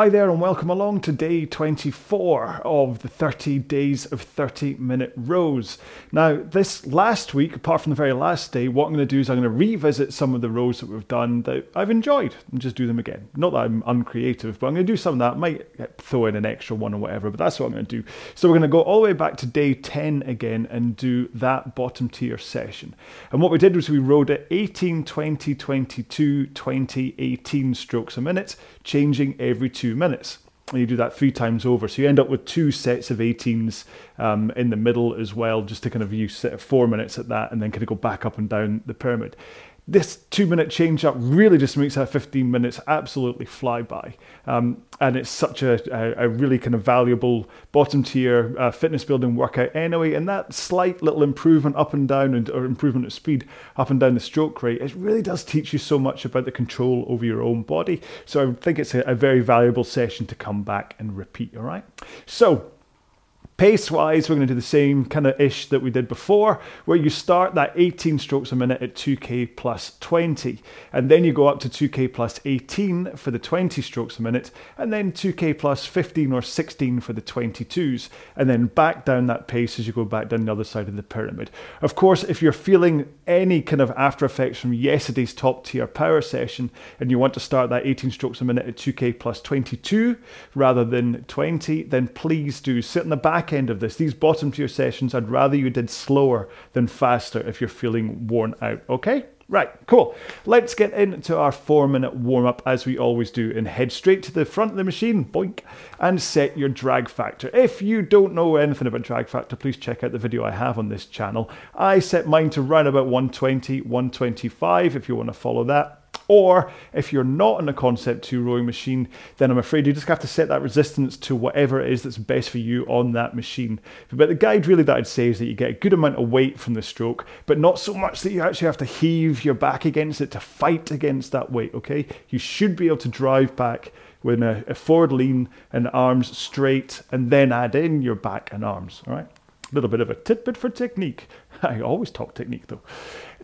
Hi there, and welcome along to day 24 of the 30 days of 30 minute rows. Now, this last week, apart from the very last day, what I'm going to do is I'm going to revisit some of the rows that we've done that I've enjoyed and just do them again. Not that I'm uncreative, but I'm going to do some of that. I might throw in an extra one or whatever, but that's what I'm going to do. So, we're going to go all the way back to day 10 again and do that bottom tier session. And what we did was we rowed at 18, 20, 22, 20, 18 strokes a minute, changing every two minutes. And you do that three times over. So you end up with two sets of 18s um, in the middle as well, just to kind of use four minutes at that and then kind of go back up and down the pyramid this two minute change up really just makes that 15 minutes absolutely fly by. Um, and it's such a, a, a, really kind of valuable bottom tier uh, fitness building workout anyway. And that slight little improvement up and down, and, or improvement of speed up and down the stroke rate, it really does teach you so much about the control over your own body. So I think it's a, a very valuable session to come back and repeat. All right. So Pace wise, we're going to do the same kind of ish that we did before, where you start that 18 strokes a minute at 2k plus 20, and then you go up to 2k plus 18 for the 20 strokes a minute, and then 2k plus 15 or 16 for the 22s, and then back down that pace as you go back down the other side of the pyramid. Of course, if you're feeling any kind of after effects from yesterday's top tier power session, and you want to start that 18 strokes a minute at 2k plus 22 rather than 20, then please do sit in the back end of this, these bottom tier sessions, I'd rather you did slower than faster if you're feeling worn out. Okay? Right, cool. Let's get into our four minute warm up as we always do and head straight to the front of the machine, boink, and set your drag factor. If you don't know anything about drag factor, please check out the video I have on this channel. I set mine to run about 120, 125 if you want to follow that. Or if you're not in a Concept 2 rowing machine, then I'm afraid you just have to set that resistance to whatever it is that's best for you on that machine. But the guide really that I'd say is that you get a good amount of weight from the stroke, but not so much that you actually have to heave your back against it to fight against that weight, okay? You should be able to drive back with a, a forward lean and arms straight and then add in your back and arms, all right? A little bit of a tidbit for technique. I always talk technique though.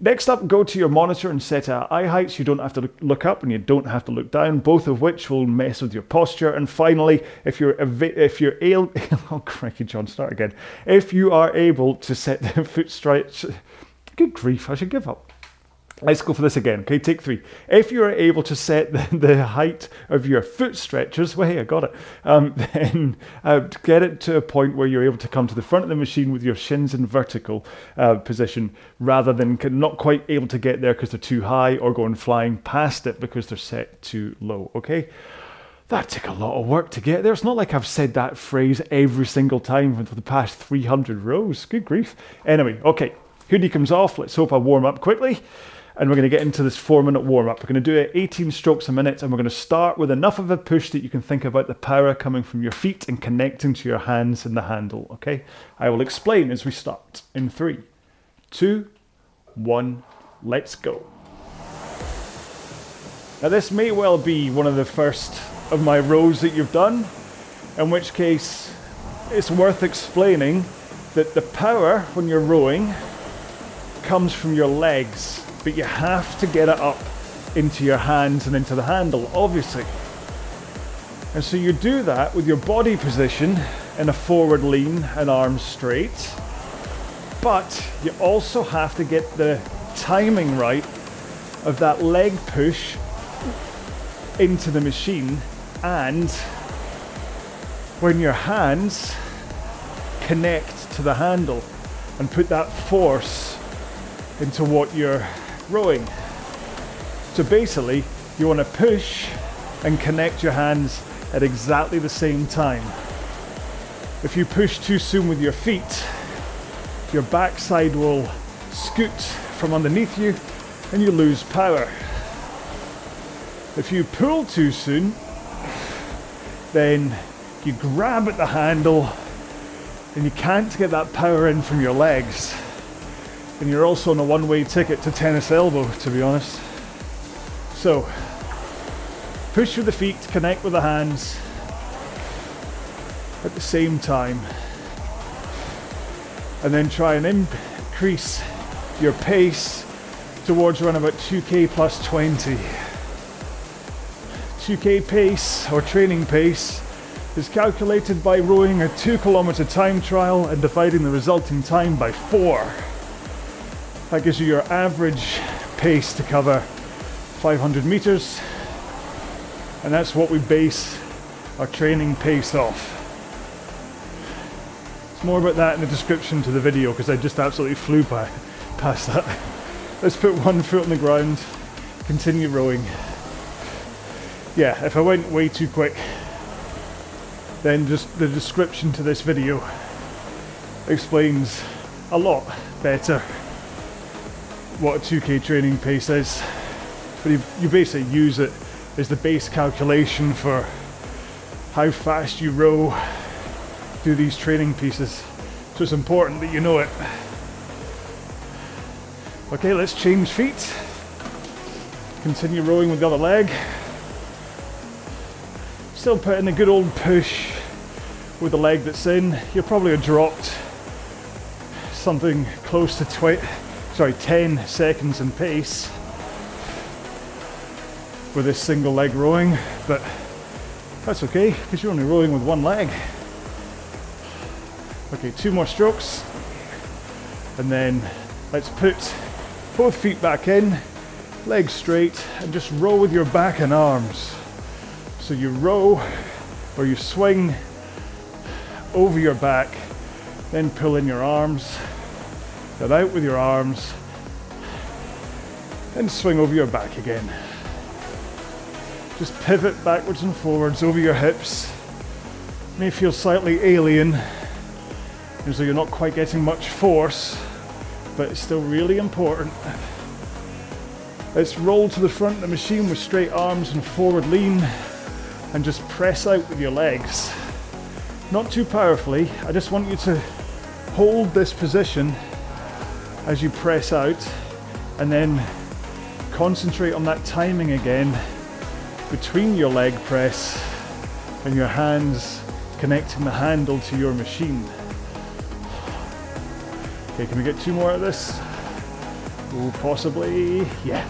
Next up, go to your monitor and set a eye heights. You don't have to look up and you don't have to look down, both of which will mess with your posture. And finally, if you're if you're able, oh cracky John, start again. If you are able to set the foot stretch, good grief, I should give up. Let's go for this again. Okay, take three. If you are able to set the, the height of your foot stretchers, well, hey, I got it. Um, then uh, get it to a point where you're able to come to the front of the machine with your shins in vertical uh, position, rather than not quite able to get there because they're too high, or going flying past it because they're set too low. Okay. That took a lot of work to get there. It's not like I've said that phrase every single time for the past 300 rows. Good grief. Anyway, okay, hoodie comes off. Let's hope I warm up quickly and we're going to get into this four minute warm up. We're going to do it 18 strokes a minute, and we're going to start with enough of a push that you can think about the power coming from your feet and connecting to your hands and the handle. Okay, I will explain as we start in three, two, one, let's go. Now, this may well be one of the first of my rows that you've done, in which case it's worth explaining that the power when you're rowing comes from your legs but you have to get it up into your hands and into the handle, obviously. And so you do that with your body position in a forward lean and arms straight. But you also have to get the timing right of that leg push into the machine and when your hands connect to the handle and put that force into what you're rowing. So basically, you want to push and connect your hands at exactly the same time. If you push too soon with your feet, your backside will scoot from underneath you and you lose power. If you pull too soon, then you grab at the handle and you can't get that power in from your legs, and you're also on a one-way ticket to tennis elbow, to be honest. So, push through the feet, connect with the hands at the same time, and then try and increase your pace towards around about 2k plus 20. 2k pace or training pace is calculated by rowing a 2 kilometer time trial and dividing the resulting time by 4. That gives you your average pace to cover 500 meters, and that's what we base our training pace off. It's more about that in the description to the video because I just absolutely flew by past that. Let's put one foot on the ground, continue rowing. Yeah, if I went way too quick, then just the description to this video explains a lot better what a 2k training pace is. But you, you basically use it as the base calculation for how fast you row through these training pieces. So it's important that you know it. Okay, let's change feet. Continue rowing with the other leg. Still putting a good old push with the leg that's in. You're probably dropped something close to 20, sorry, 10 seconds in pace with this single leg rowing, but that's okay because you're only rowing with one leg. Okay, two more strokes, and then let's put both feet back in, legs straight, and just row with your back and arms. So you row or you swing over your back, then pull in your arms, then out with your arms, then swing over your back again. Just pivot backwards and forwards over your hips. May feel slightly alien, as though you're not quite getting much force, but it's still really important. Let's roll to the front of the machine with straight arms and forward lean, and just press out with your legs. Not too powerfully, I just want you to hold this position as you press out, and then concentrate on that timing again between your leg press and your hands connecting the handle to your machine. Okay, can we get two more of this? Oh, possibly. Yeah.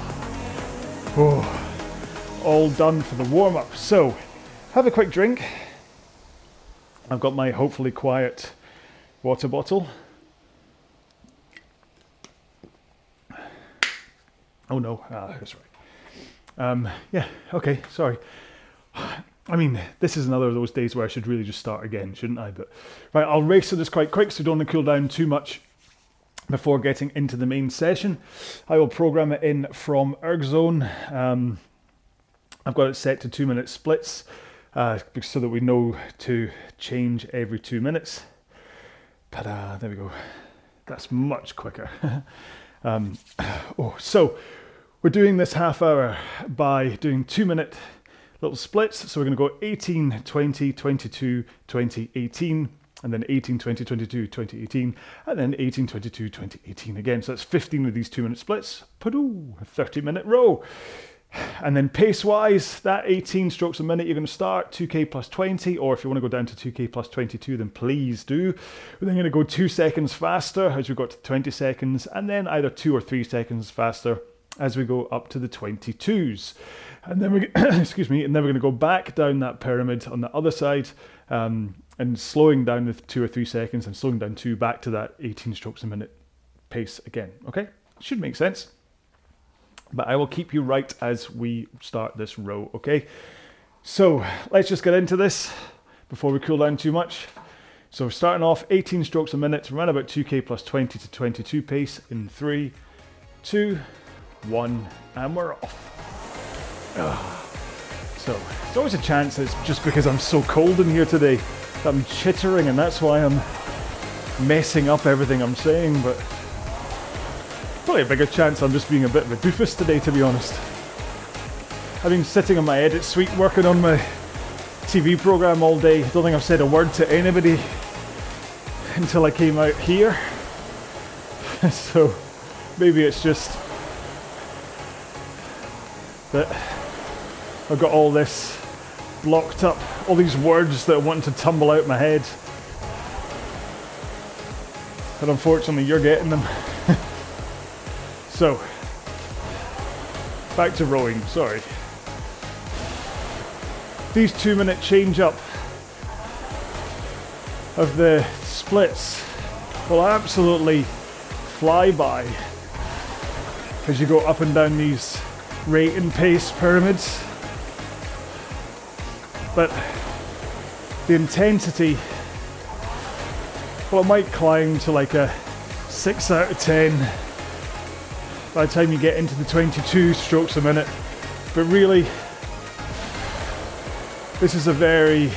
Oh, all done for the warm up. So, have a quick drink. I've got my hopefully quiet water bottle. Oh no, ah, that's right. Um, yeah, okay, sorry. I mean, this is another of those days where I should really just start again, shouldn't I? But right, I'll race through this quite quick so don't cool down too much before getting into the main session. I will program it in from ErgZone. Um, I've got it set to two minute splits uh, so that we know to change every two minutes. Ta-da, there we go. That's much quicker. um, oh, so we're doing this half hour by doing two minute little splits. So we're going to go 18, 20, 22, 20, 18, and then 18, 20, 22, 20, 18, and then 18, 22, 20, 18 again. So that's 15 of these two minute splits. Padoo, a 30 minute row. And then pace wise, that 18 strokes a minute, you're going to start 2k plus 20, or if you want to go down to 2k plus 22, then please do. We're then going to go two seconds faster as we got to 20 seconds, and then either two or three seconds faster as we go up to the 22s. And then we, excuse me, and then we're going to go back down that pyramid on the other side um, and slowing down the two or three seconds and slowing down two back to that 18 strokes a minute pace again. Okay, should make sense. But I will keep you right as we start this row. Okay, so let's just get into this before we cool down too much. So we're starting off 18 strokes a minute, around about 2k plus 20 to 22 pace in three, two one, and we're off. Ugh. So, it's always a chance it's just because I'm so cold in here today that I'm chittering and that's why I'm messing up everything I'm saying, but probably a bigger chance I'm just being a bit of a doofus today, to be honest. I've been sitting in my edit suite working on my TV program all day. I don't think I've said a word to anybody until I came out here. so maybe it's just that I've got all this blocked up, all these words that I want to tumble out my head. But unfortunately, you're getting them. so, back to rowing, sorry. These two minute change up of the splits will absolutely fly by as you go up and down these rate and pace pyramids. But the intensity, well, it might climb to like a 6 out of 10 by the time you get into the 22 strokes a minute. But really, this is a very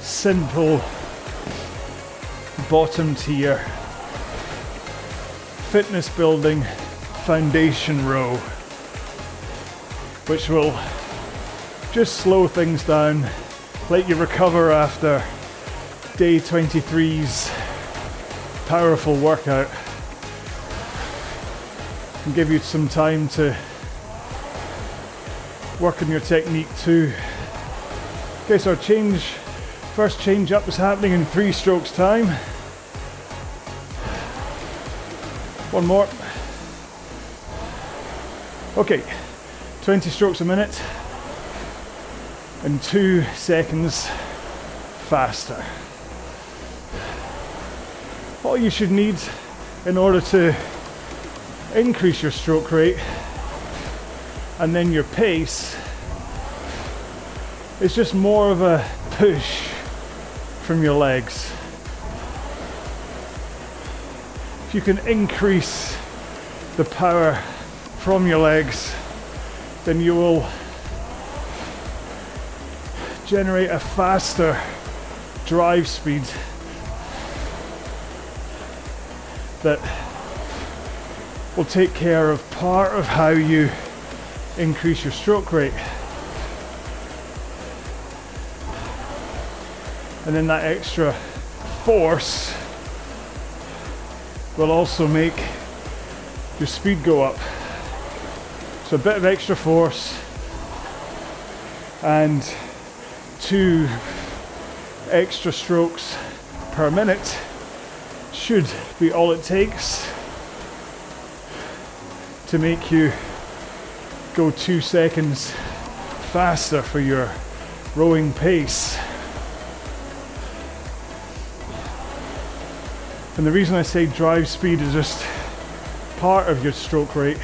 simple bottom tier fitness building foundation row, which will just slow things down, let you recover after day 23's powerful workout, and give you some time to work on your technique too. Okay, so our change, first change up is happening in three strokes time. One more. Okay, 20 strokes a minute and two seconds faster. All you should need in order to increase your stroke rate and then your pace is just more of a push from your legs. If you can increase the power from your legs, then you will generate a faster drive speed that will take care of part of how you increase your stroke rate. And then that extra force will also make your speed go up. So a bit of extra force and two extra strokes per minute should be all it takes to make you go two seconds faster for your rowing pace. And the reason I say drive speed is just part of your stroke rate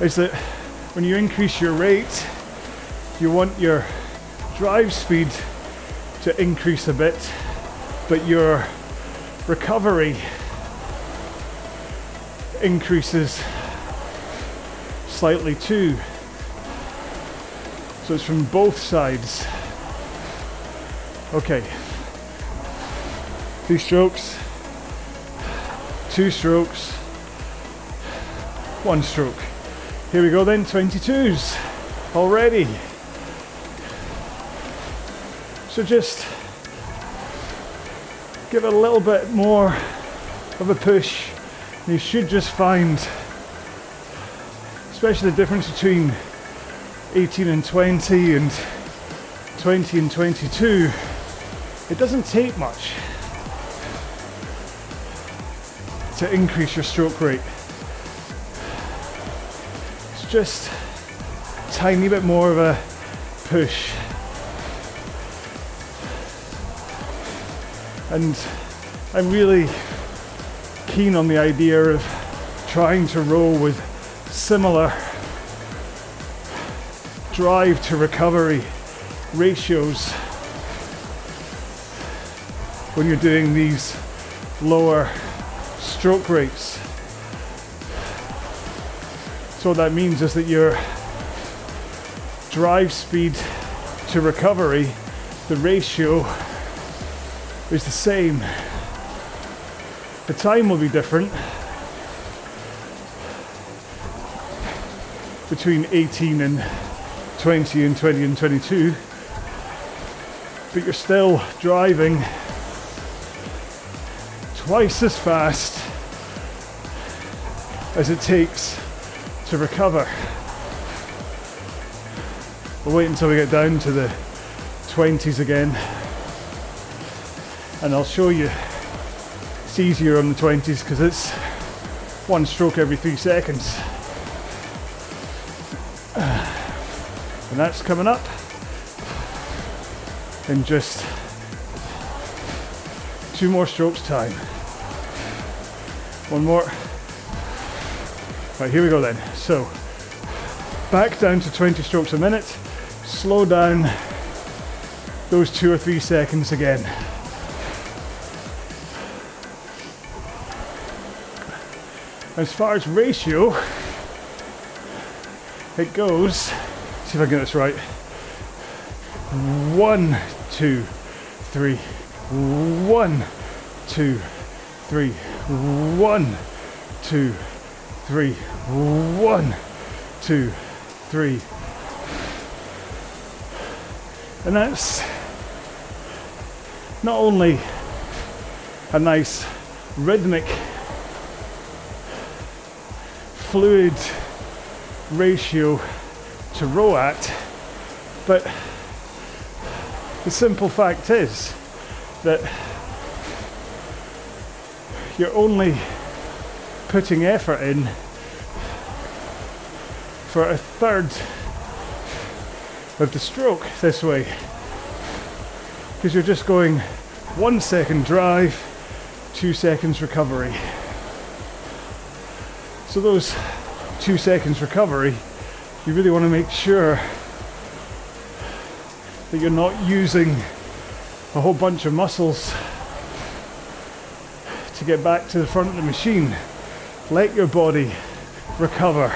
is that when you increase your rate, you want your drive speed to increase a bit, but your recovery increases slightly too. So it's from both sides. Okay. Two strokes, two strokes, one stroke. Here we go then, 22s already. So just give it a little bit more of a push. You should just find, especially the difference between 18 and 20 and 20 and 22, it doesn't take much to increase your stroke rate. Just a tiny bit more of a push. And I'm really keen on the idea of trying to row with similar drive to recovery ratios when you're doing these lower stroke rates. So what that means is that your drive speed to recovery, the ratio is the same. The time will be different between 18 and 20 and 20 and 22, but you're still driving twice as fast as it takes to recover. We'll wait until we get down to the 20s again and I'll show you it's easier on the 20s because it's one stroke every three seconds. And that's coming up in just two more strokes time. One more. Right, here we go then. So, back down to 20 strokes a minute. Slow down those two or three seconds again. As far as ratio, it goes, see if I get this right. One, two, three, one, two, three, one, two, three, one, two, three. And that's not only a nice rhythmic fluid ratio to row at, but the simple fact is that you're only putting effort in for a third of the stroke this way because you're just going one second drive, two seconds recovery. So those two seconds recovery, you really want to make sure that you're not using a whole bunch of muscles to get back to the front of the machine. Let your body recover.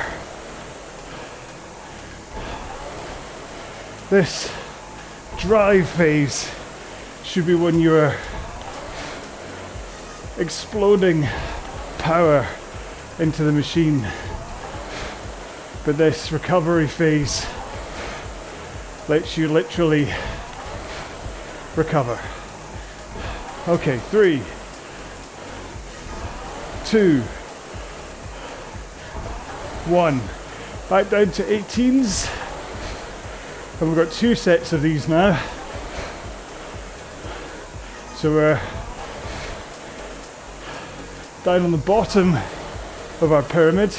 This drive phase should be when you're exploding power into the machine. But this recovery phase lets you literally recover. Okay, three, two, one. Back down to 18s. And we've got two sets of these now. So we're down on the bottom of our pyramid.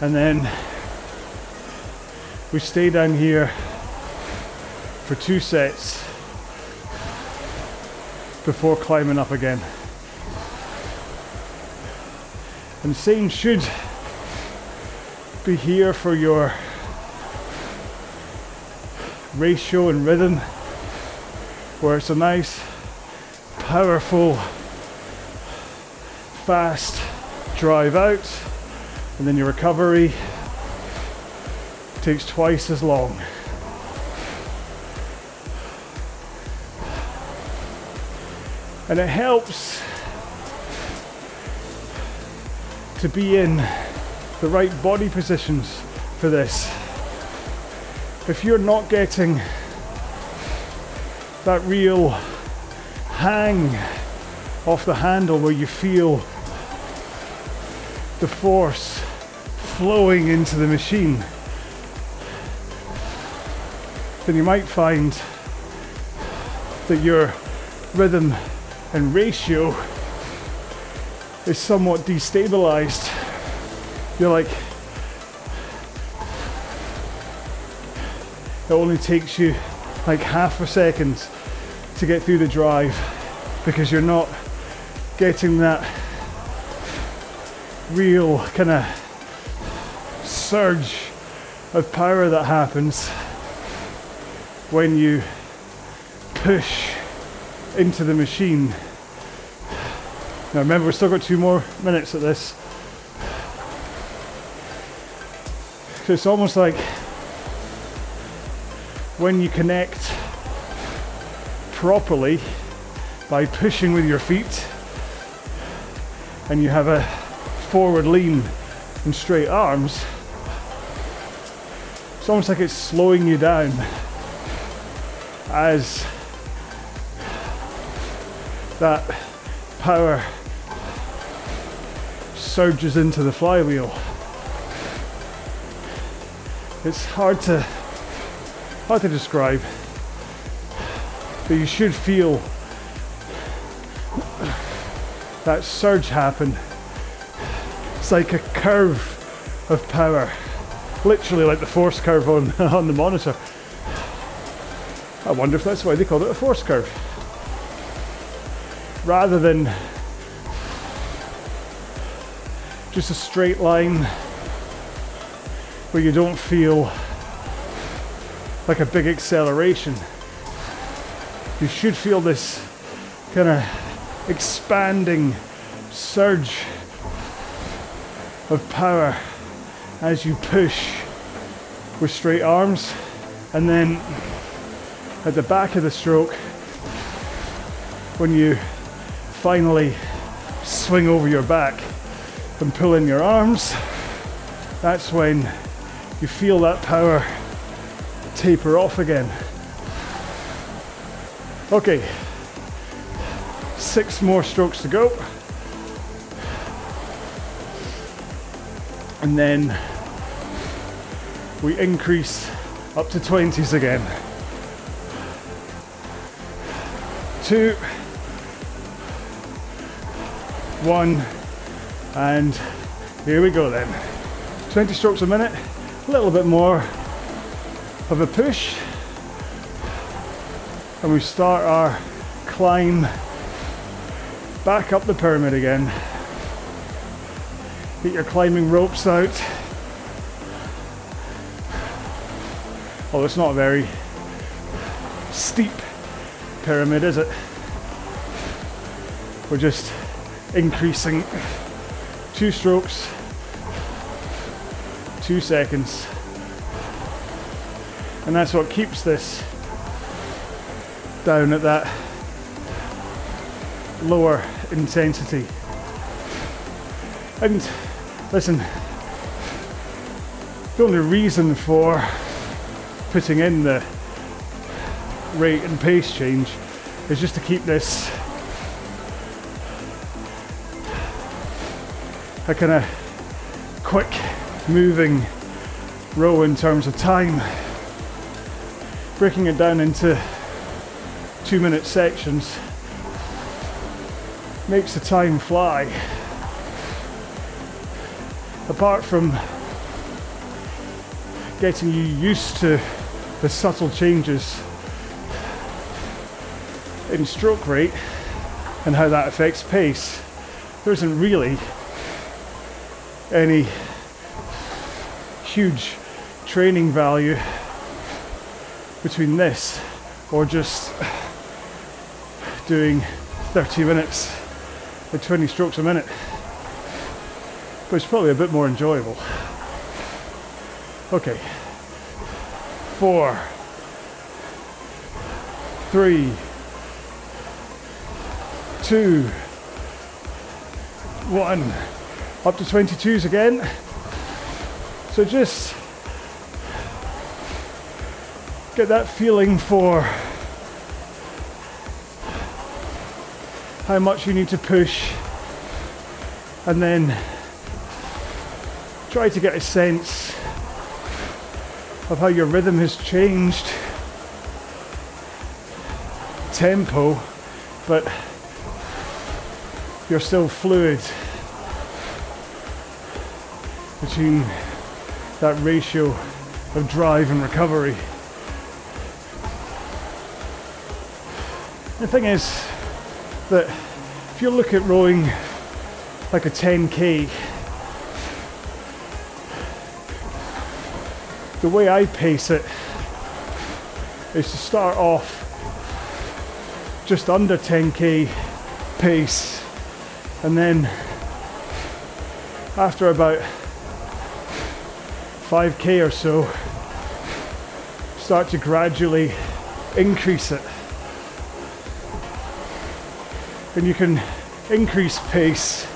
And then we stay down here for two sets before climbing up again. And same should be here for your ratio and rhythm where it's a nice powerful fast drive out and then your recovery takes twice as long. And it helps to be in the right body positions for this. If you're not getting that real hang off the handle where you feel the force flowing into the machine, then you might find that your rhythm and ratio is somewhat destabilized. You're like, it only takes you like half a second to get through the drive because you're not getting that real kind of surge of power that happens when you push into the machine. Now remember, we've still got two more minutes at this. So it's almost like when you connect properly by pushing with your feet and you have a forward lean and straight arms, it's almost like it's slowing you down as that power surges into the flywheel. It's hard to hard to describe, but you should feel that surge happen. It's like a curve of power, literally like the force curve on, on the monitor. I wonder if that's why they called it a force curve. Rather than just a straight line where you don't feel like a big acceleration. You should feel this kind of expanding surge of power as you push with straight arms and then at the back of the stroke when you finally swing over your back and pull in your arms. That's when you feel that power taper off again. Okay six more strokes to go. And then we increase up to 20s again. Two, one, and here we go then. 20 strokes a minute, a little bit more of a push, and we start our climb back up the pyramid again. Get your climbing ropes out. Oh, it's not a very steep pyramid, is it? We're just increasing two strokes, two seconds. And that's what keeps this down at that lower intensity. And listen, the only reason for putting in the rate and pace change is just to keep this a kind of quick moving row in terms of time. Breaking it down into two minute sections makes the time fly apart from getting you used to the subtle changes in stroke rate and how that affects pace, there isn't really any huge training value between this or just doing 30 minutes at 20 strokes a minute but it's probably a bit more enjoyable. Okay. Four, three, two, one. Up to 22s again. So just get that feeling for how much you need to push and then try to get a sense of how your rhythm has changed, tempo, but you're still fluid between that ratio of drive and recovery. The thing is that if you look at rowing like a 10k, the way I pace it is to start off just under 10k pace and then after about 5k or so start to gradually increase it and you can increase pace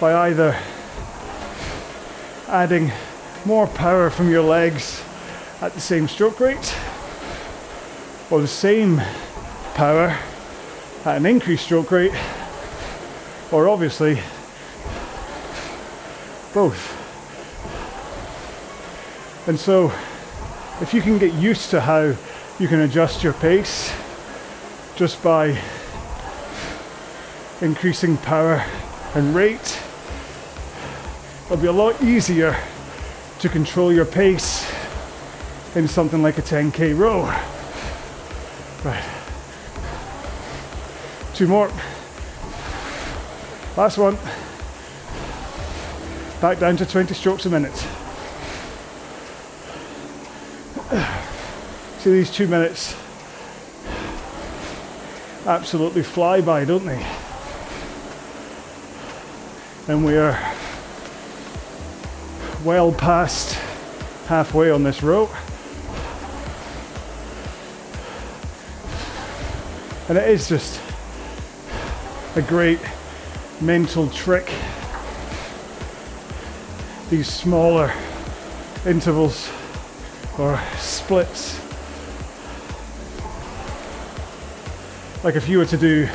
by either adding more power from your legs at the same stroke rate or the same power at an increased stroke rate, or obviously both. And so, if you can get used to how you can adjust your pace just by increasing power and rate, it'll be a lot easier to control your pace in something like a 10k row. Right. Two more. Last one. Back down to 20 strokes a minute. See these two minutes absolutely fly by, don't they? And we are well past halfway on this row. And it is just a great mental trick. These smaller intervals or splits. Like if you were to do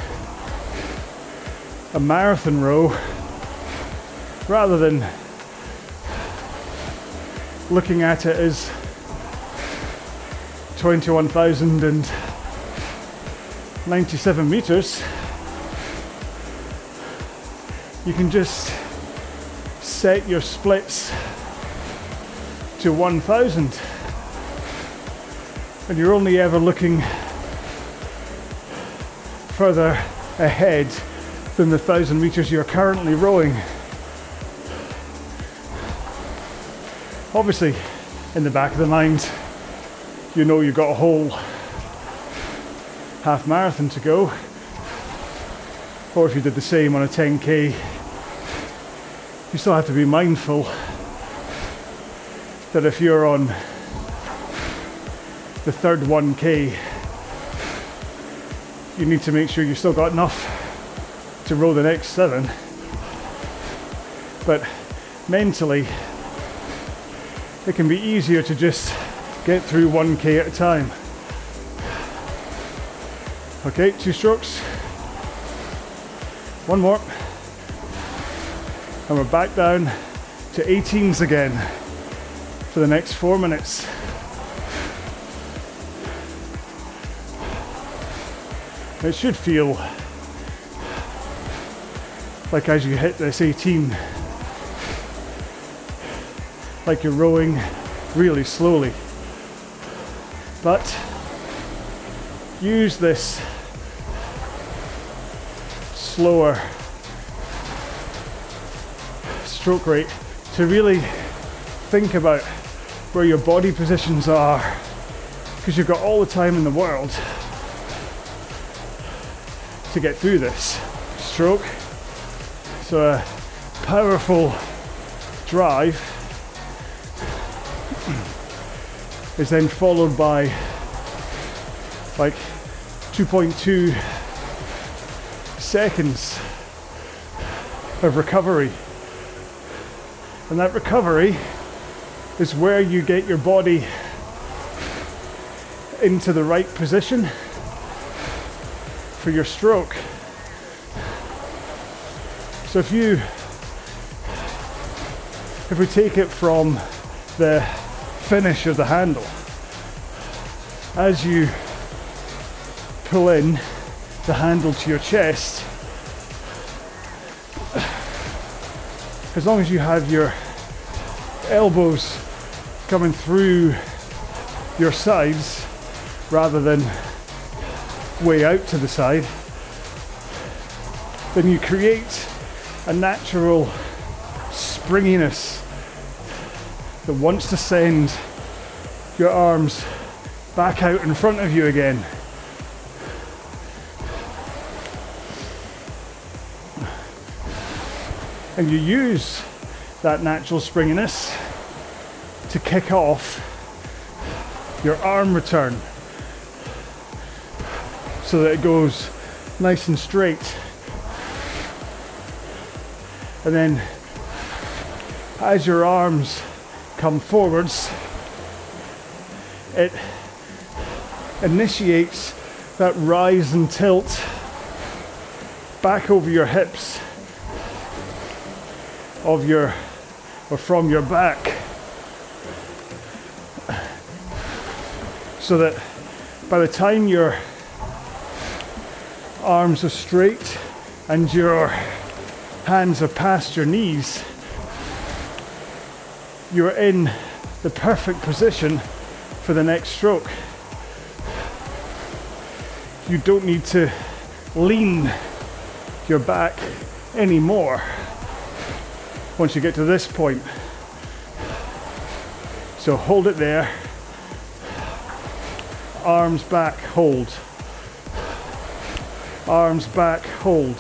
a marathon row, rather than looking at it as 21,097 meters, you can just set your splits to 1,000 and you're only ever looking further ahead than the thousand meters you're currently rowing. Obviously, in the back of the mind, you know you've got a whole half marathon to go. Or if you did the same on a 10k, you still have to be mindful that if you're on the third 1k, you need to make sure you've still got enough to row the next seven. But mentally, it can be easier to just get through 1k at a time. Okay, two strokes. One more. And we're back down to 18s again for the next four minutes. It should feel like as you hit this 18, like you're rowing really slowly. But use this slower stroke rate to really think about where your body positions are because you've got all the time in the world to get through this stroke. So a powerful drive is then followed by like 2.2 seconds of recovery. And that recovery is where you get your body into the right position for your stroke. So if you, if we take it from the finish of the handle, as you pull in the handle to your chest, as long as you have your elbows coming through your sides rather than way out to the side, then you create a natural springiness that wants to send your arms back out in front of you again. And you use that natural springiness to kick off your arm return so that it goes nice and straight. And then as your arms come forwards, it initiates that rise and tilt back over your hips of your or from your back so that by the time your arms are straight and your hands are past your knees, you're in the perfect position for the next stroke. You don't need to lean your back anymore once you get to this point. So hold it there. Arms back, hold. Arms back, hold.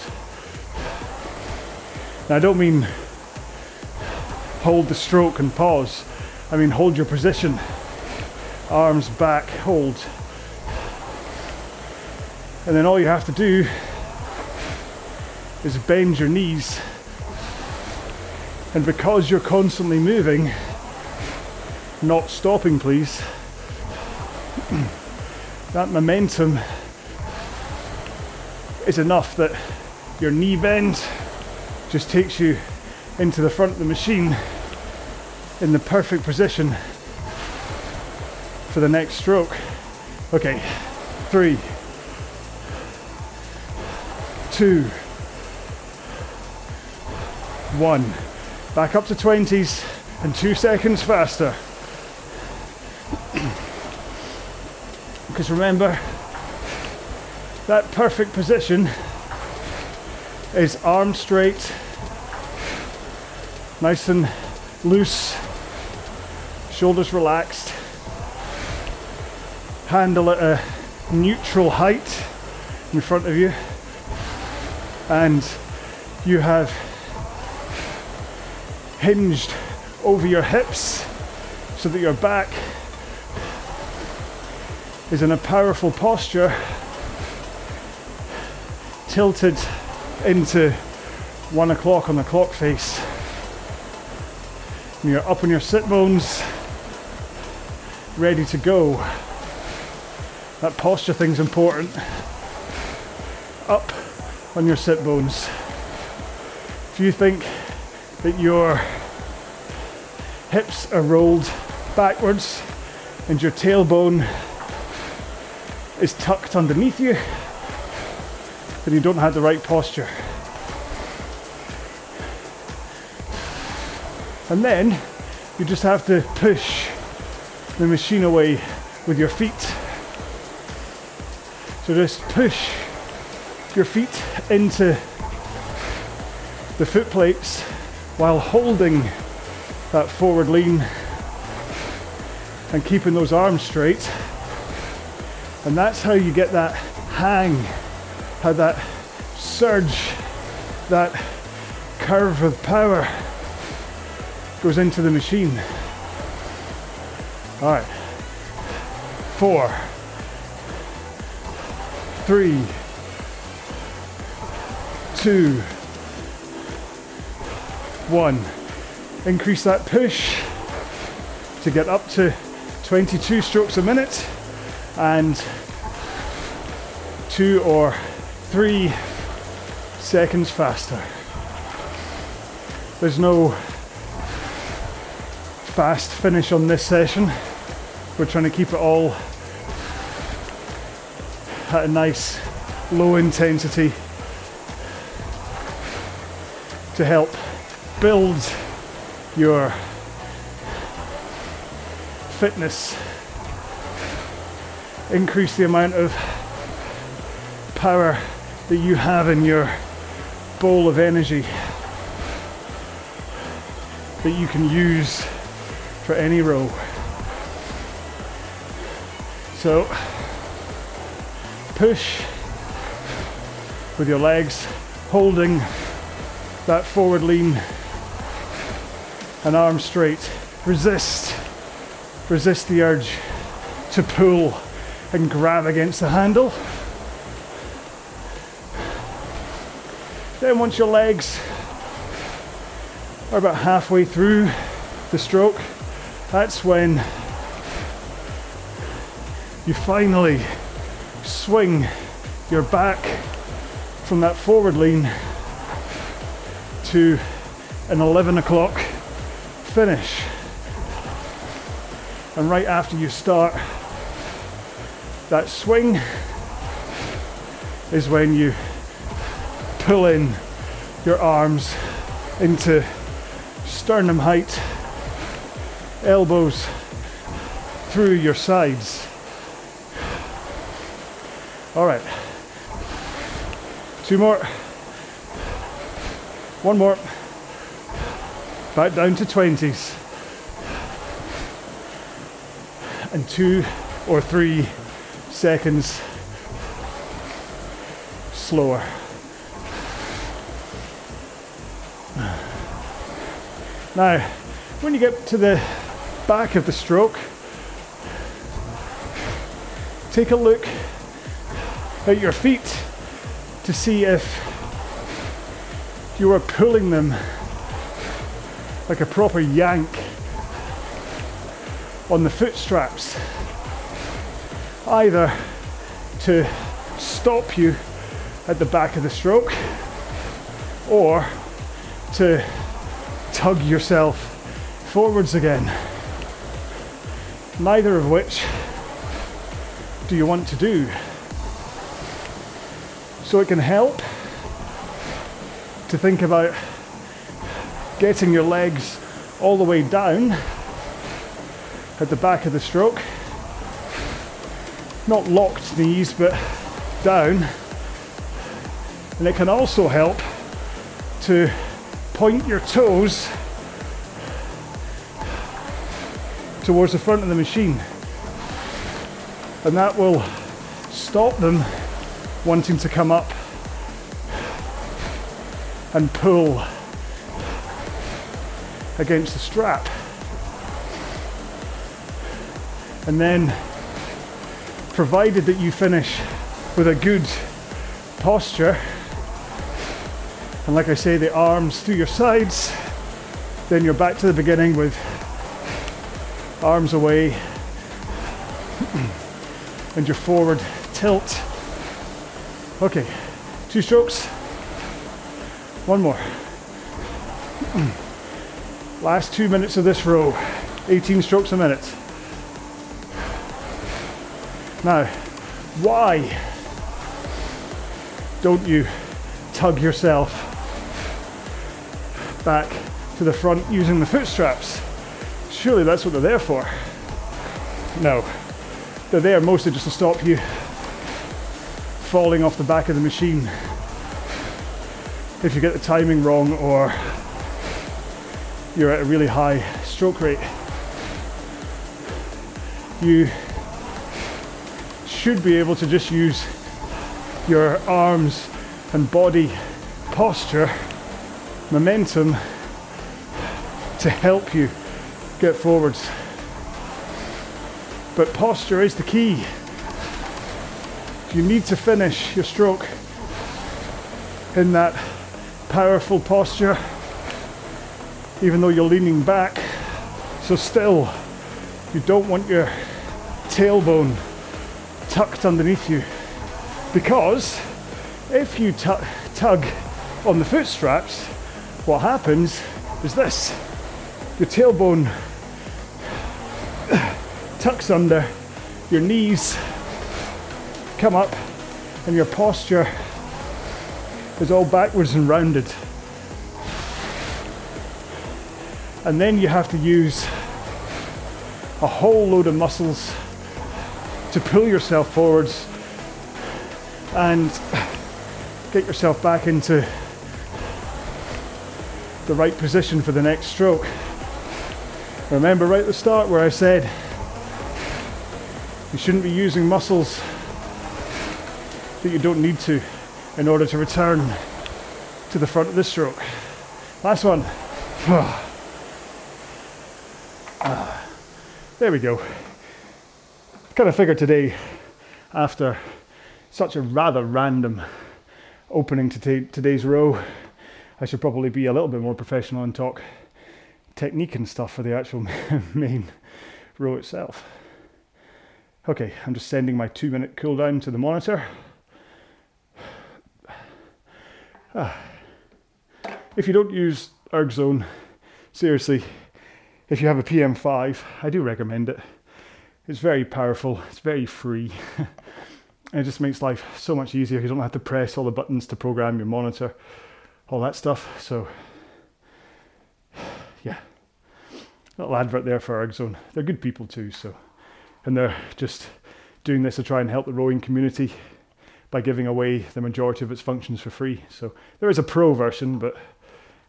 Now I don't mean hold the stroke and pause. I mean hold your position. Arms back, hold. And then all you have to do is bend your knees. And because you're constantly moving, not stopping, please, that momentum is enough that your knee bend just takes you into the front of the machine in the perfect position for the next stroke. Okay, three, two, one. Back up to 20s and two seconds faster. because remember, that perfect position is arm straight, nice and loose, shoulders relaxed, handle at a neutral height in front of you, and you have hinged over your hips so that your back is in a powerful posture, tilted into one o'clock on the clock face. And you're up on your sit bones, ready to go. That posture thing's important. Up on your sit bones. If you think that your hips are rolled backwards and your tailbone is tucked underneath you, then you don't have the right posture. And then you just have to push the machine away with your feet. So just push your feet into the foot plates while holding that forward lean and keeping those arms straight. And that's how you get that hang, how that surge, that curve of power goes into the machine. All right, four, three, two, one. Increase that push to get up to 22 strokes a minute and two or three seconds faster. There's no fast finish on this session. We're trying to keep it all at a nice low intensity to help build your fitness increase the amount of power that you have in your bowl of energy that you can use for any row. So push with your legs, holding that forward lean and arm straight. Resist, resist the urge to pull and grab against the handle. Then once your legs are about halfway through the stroke, that's when you finally swing your back from that forward lean to an 11 o'clock finish. And right after you start that swing is when you pull in your arms into sternum height, elbows through your sides. All right. Two more. One more. Back down to 20s. And two or three seconds slower. Now, when you get to the back of the stroke, take a look at your feet to see if you are pulling them like a proper yank on the foot straps, either to stop you at the back of the stroke or to tug yourself forwards again. Neither of which do you want to do. So it can help to think about getting your legs all the way down at the back of the stroke. Not locked knees, but down. And it can also help to point your toes towards the front of the machine. And that will stop them wanting to come up and pull against the strap. And then, provided that you finish with a good posture, and like I say, the arms to your sides. Then you're back to the beginning with arms away and your forward tilt. Okay, two strokes. One more. Last two minutes of this row, 18 strokes a minute. Now, why don't you tug yourself back to the front using the foot straps. Surely that's what they're there for. No, they're there mostly just to stop you falling off the back of the machine if you get the timing wrong or you're at a really high stroke rate. You should be able to just use your arms and body posture momentum to help you get forwards. But posture is the key. You need to finish your stroke in that powerful posture, even though you're leaning back. So, still, you don't want your tailbone tucked underneath you because if you t- tug on the foot straps, what happens is this your tailbone tucks under, your knees come up, and your posture is all backwards and rounded. And then you have to use a whole load of muscles to pull yourself forwards and get yourself back into the right position for the next stroke. Remember right at the start where I said you shouldn't be using muscles that you don't need to in order to return to the front of the stroke. Last one. Ah, there we go. Kind of figured today, after such a rather random opening to today's row, I should probably be a little bit more professional and talk technique and stuff for the actual main row itself. Okay, I'm just sending my two minute cooldown to the monitor. Ah. If you don't use ErgZone, seriously, if you have a PM5, I do recommend it. It's very powerful, it's very free. And it just makes life so much easier. You don't have to press all the buttons to program your monitor, all that stuff. So, yeah, little advert there for ErgZone. They're good people too, so, and they're just doing this to try and help the rowing community by giving away the majority of its functions for free. So there is a pro version, but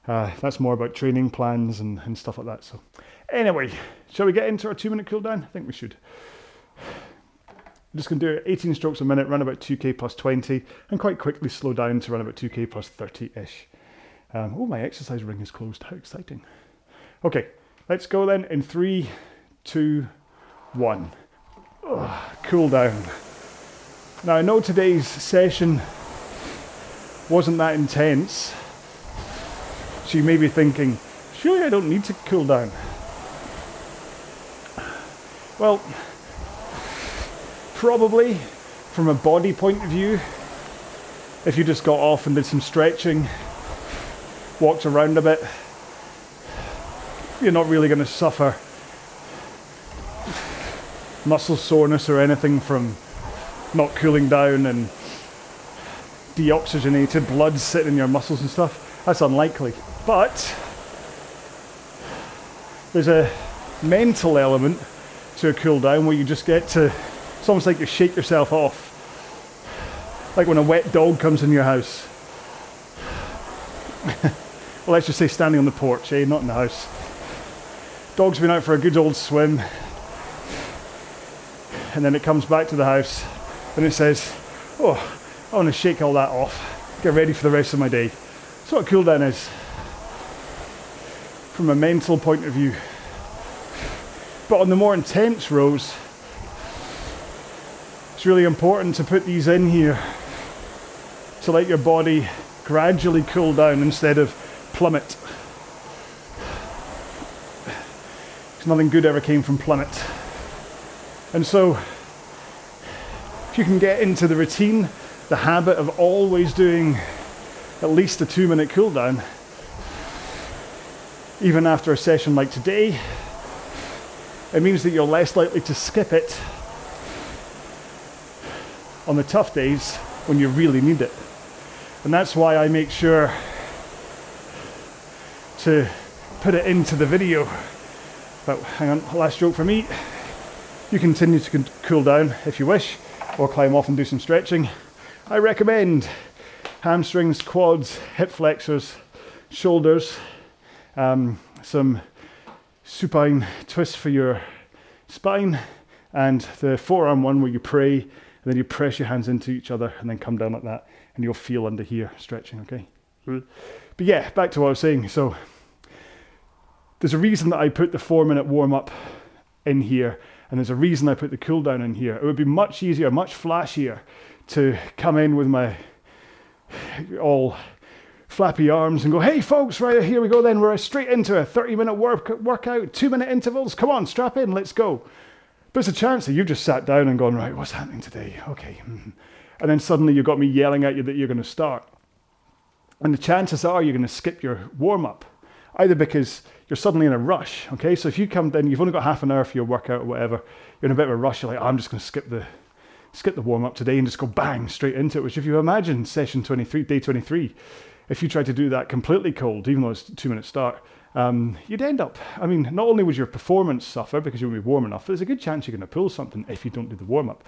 uh, that's more about training plans and, and stuff like that. So anyway, shall we get into our two minute cooldown? I think we should. I'm just going to do 18 strokes a minute, run about 2k plus 20, and quite quickly slow down to run about 2k plus 30 ish. Um, oh, my exercise ring is closed. How exciting. Okay, let's go then in three, two, one. cool down. Now, I know today's session wasn't that intense, so you may be thinking, surely I don't need to cool down. Well, probably from a body point of view, if you just got off and did some stretching, walked around a bit, you're not really going to suffer muscle soreness or anything from not cooling down and deoxygenated blood sitting in your muscles and stuff. That's unlikely. But there's a mental element to a cool down where you just get to, it's almost like you shake yourself off. Like when a wet dog comes in your house. well, let's just say standing on the porch, eh? Not in the house. Dog's been out for a good old swim, and then it comes back to the house and it says, Oh, I want to shake all that off, get ready for the rest of my day. That's what cool down is from a mental point of view. But on the more intense rows, it's really important to put these in here to let your body gradually cool down instead of plummet. Because nothing good ever came from plummet. And so if you can get into the routine, the habit of always doing at least a two minute cool down, even after a session like today, it means that you're less likely to skip it on the tough days when you really need it. And that's why I make sure to put it into the video. But hang on, last joke for me. You continue to cool down if you wish or climb off and do some stretching. I recommend hamstrings, quads, hip flexors, shoulders, um, some supine twists for your spine, and the forearm one where you pray and then you press your hands into each other and then come down like that, and you'll feel under here stretching, okay? Hmm? But yeah, back to what I was saying. So there's a reason that I put the four minute warm up in here and there's a reason I put the cool down in here. It would be much easier, much flashier to come in with my all flappy arms and go, hey folks, right here we go then. We're straight into a 30 minute work, workout, two minute intervals. Come on, strap in, let's go. But it's a chance that you've just sat down and gone, right, what's happening today? Okay. Mm-hmm. And then suddenly you've got me yelling at you that you're going to start. And the chances are you're going to skip your warm up, either because you're suddenly in a rush. Okay, so if you come in, you've only got half an hour for your workout or whatever. You're in a bit of a rush. You're like, oh, I'm just going to skip the skip the warm up today and just go bang straight into it. Which, if you imagine session 23, day 23, if you try to do that completely cold, even though it's two minute start, um, you'd end up. I mean, not only would your performance suffer because you won't be warm enough, but there's a good chance you're going to pull something if you don't do the warm up.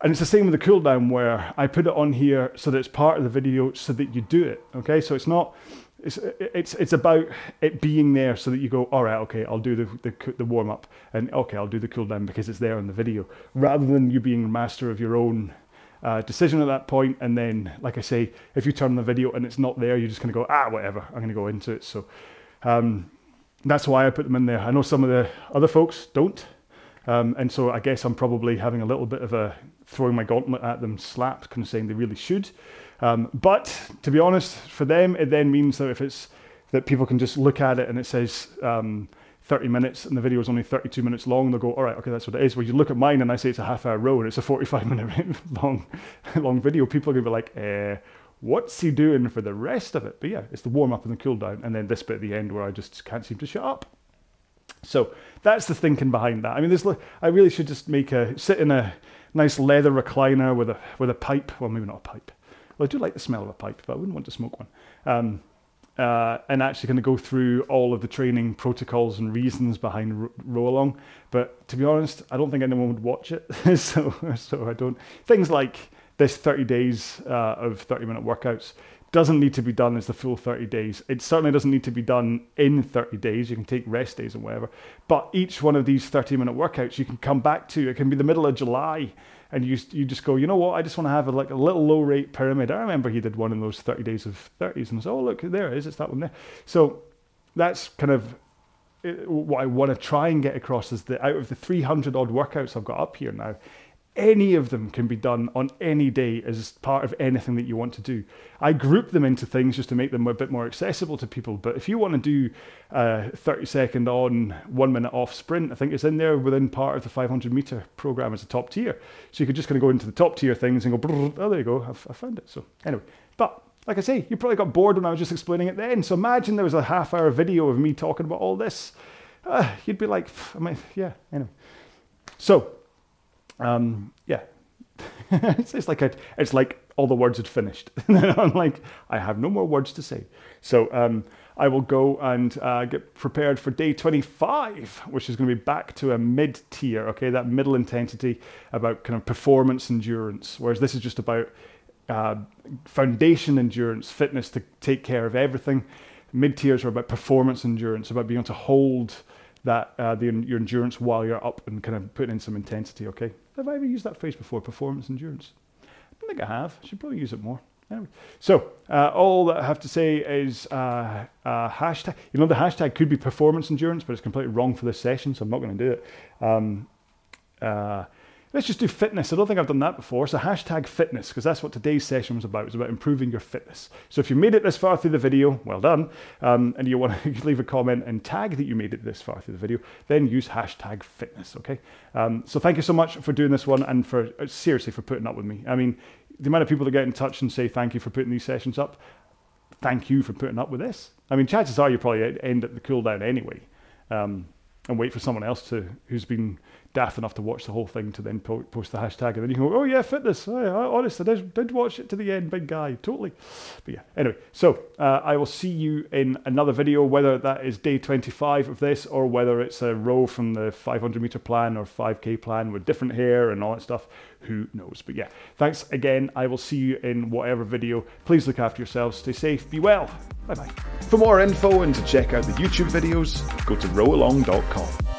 And it's the same with the cool down where I put it on here so that it's part of the video so that you do it. Okay, so it's not it's it's it's about it being there so that you go all right okay I'll do the the, the warm up and okay I'll do the cool down because it's there in the video rather than you being master of your own uh, decision at that point and then like I say if you turn the video and it's not there you're just gonna go ah whatever I'm gonna go into it so um, that's why I put them in there. I know some of the other folks don't. Um, and so I guess I'm probably having a little bit of a throwing my gauntlet at them slap kind of saying they really should. Um, but to be honest, for them, it then means that if it's that people can just look at it and it says um, 30 minutes and the video is only 32 minutes long, they'll go, all right, okay, that's what it is. Where you look at mine and I say it's a half hour row and it's a 45 minute long, long video, people are going to be like, eh, what's he doing for the rest of it? But yeah, it's the warm up and the cool down, and then this bit at the end where I just can't seem to shut up. So that's the thinking behind that. I mean, there's I really should just make a sit in a nice leather recliner with a with a pipe. Well, maybe not a pipe. Well, I do like the smell of a pipe, but I wouldn't want to smoke one. Um, uh, and actually going to go through all of the training protocols and reasons behind row along. But to be honest, I don't think anyone would watch it. so, so I don't. Things like this 30 days uh, of 30 minute workouts doesn't need to be done as the full 30 days. It certainly doesn't need to be done in 30 days. You can take rest days and whatever. But each one of these 30 minute workouts you can come back to. It can be the middle of July and you you just go, you know what? I just want to have a, like a little low rate pyramid. I remember he did one in those 30 days of 30s and so, oh, look, there it is. It's that one there. So that's kind of what I want to try and get across is that out of the 300 odd workouts I've got up here now, any of them can be done on any day as part of anything that you want to do. I group them into things just to make them a bit more accessible to people. But if you want to do a 30 second on, one minute off sprint, I think it's in there within part of the 500 meter program as a top tier. So you could just kind of go into the top tier things and go, oh, there you go, I've, I found it. So anyway, but like I say, you probably got bored when I was just explaining it then. So imagine there was a half hour video of me talking about all this. Uh, you'd be like, I mean, yeah, anyway. So um, yeah, it's, it's, like it's like all the words had finished. and I'm like, I have no more words to say. So um, I will go and uh, get prepared for day 25, which is going to be back to a mid tier. Okay, that middle intensity about kind of performance endurance, whereas this is just about uh, foundation endurance, fitness to take care of everything. Mid tiers are about performance endurance, about being able to hold that uh, the, your endurance while you're up and kind of putting in some intensity. Okay. Have I ever used that phrase before? Performance endurance. I don't think I have. I should probably use it more. Anyway, so uh, all that I have to say is uh, uh, hashtag. You know, the hashtag could be performance endurance, but it's completely wrong for this session, so I'm not going to do it. Um, uh, Let's just do fitness. I don't think I've done that before. So hashtag fitness, because that's what today's session was about. It was about improving your fitness. So if you made it this far through the video, well done. Um, and you want to leave a comment and tag that you made it this far through the video, then use hashtag fitness, okay? Um, so thank you so much for doing this one and for, uh, seriously, for putting up with me. I mean, the amount of people that get in touch and say thank you for putting these sessions up, thank you for putting up with this. I mean, chances are you probably end at the cool down anyway. Um, and wait for someone else to who's been daft enough to watch the whole thing to then po- post the hashtag, and then you can go, oh yeah, fitness. Oh, yeah, honest, I did, did watch it to the end, big guy, totally. But yeah, anyway, so uh, I will see you in another video, whether that is day 25 of this or whether it's a row from the 500 meter plan or 5k plan with different hair and all that stuff. Who knows? But yeah, thanks again. I will see you in whatever video. Please look after yourselves, stay safe, be well. Bye bye. For more info and to check out the YouTube videos, go to rowalong.com.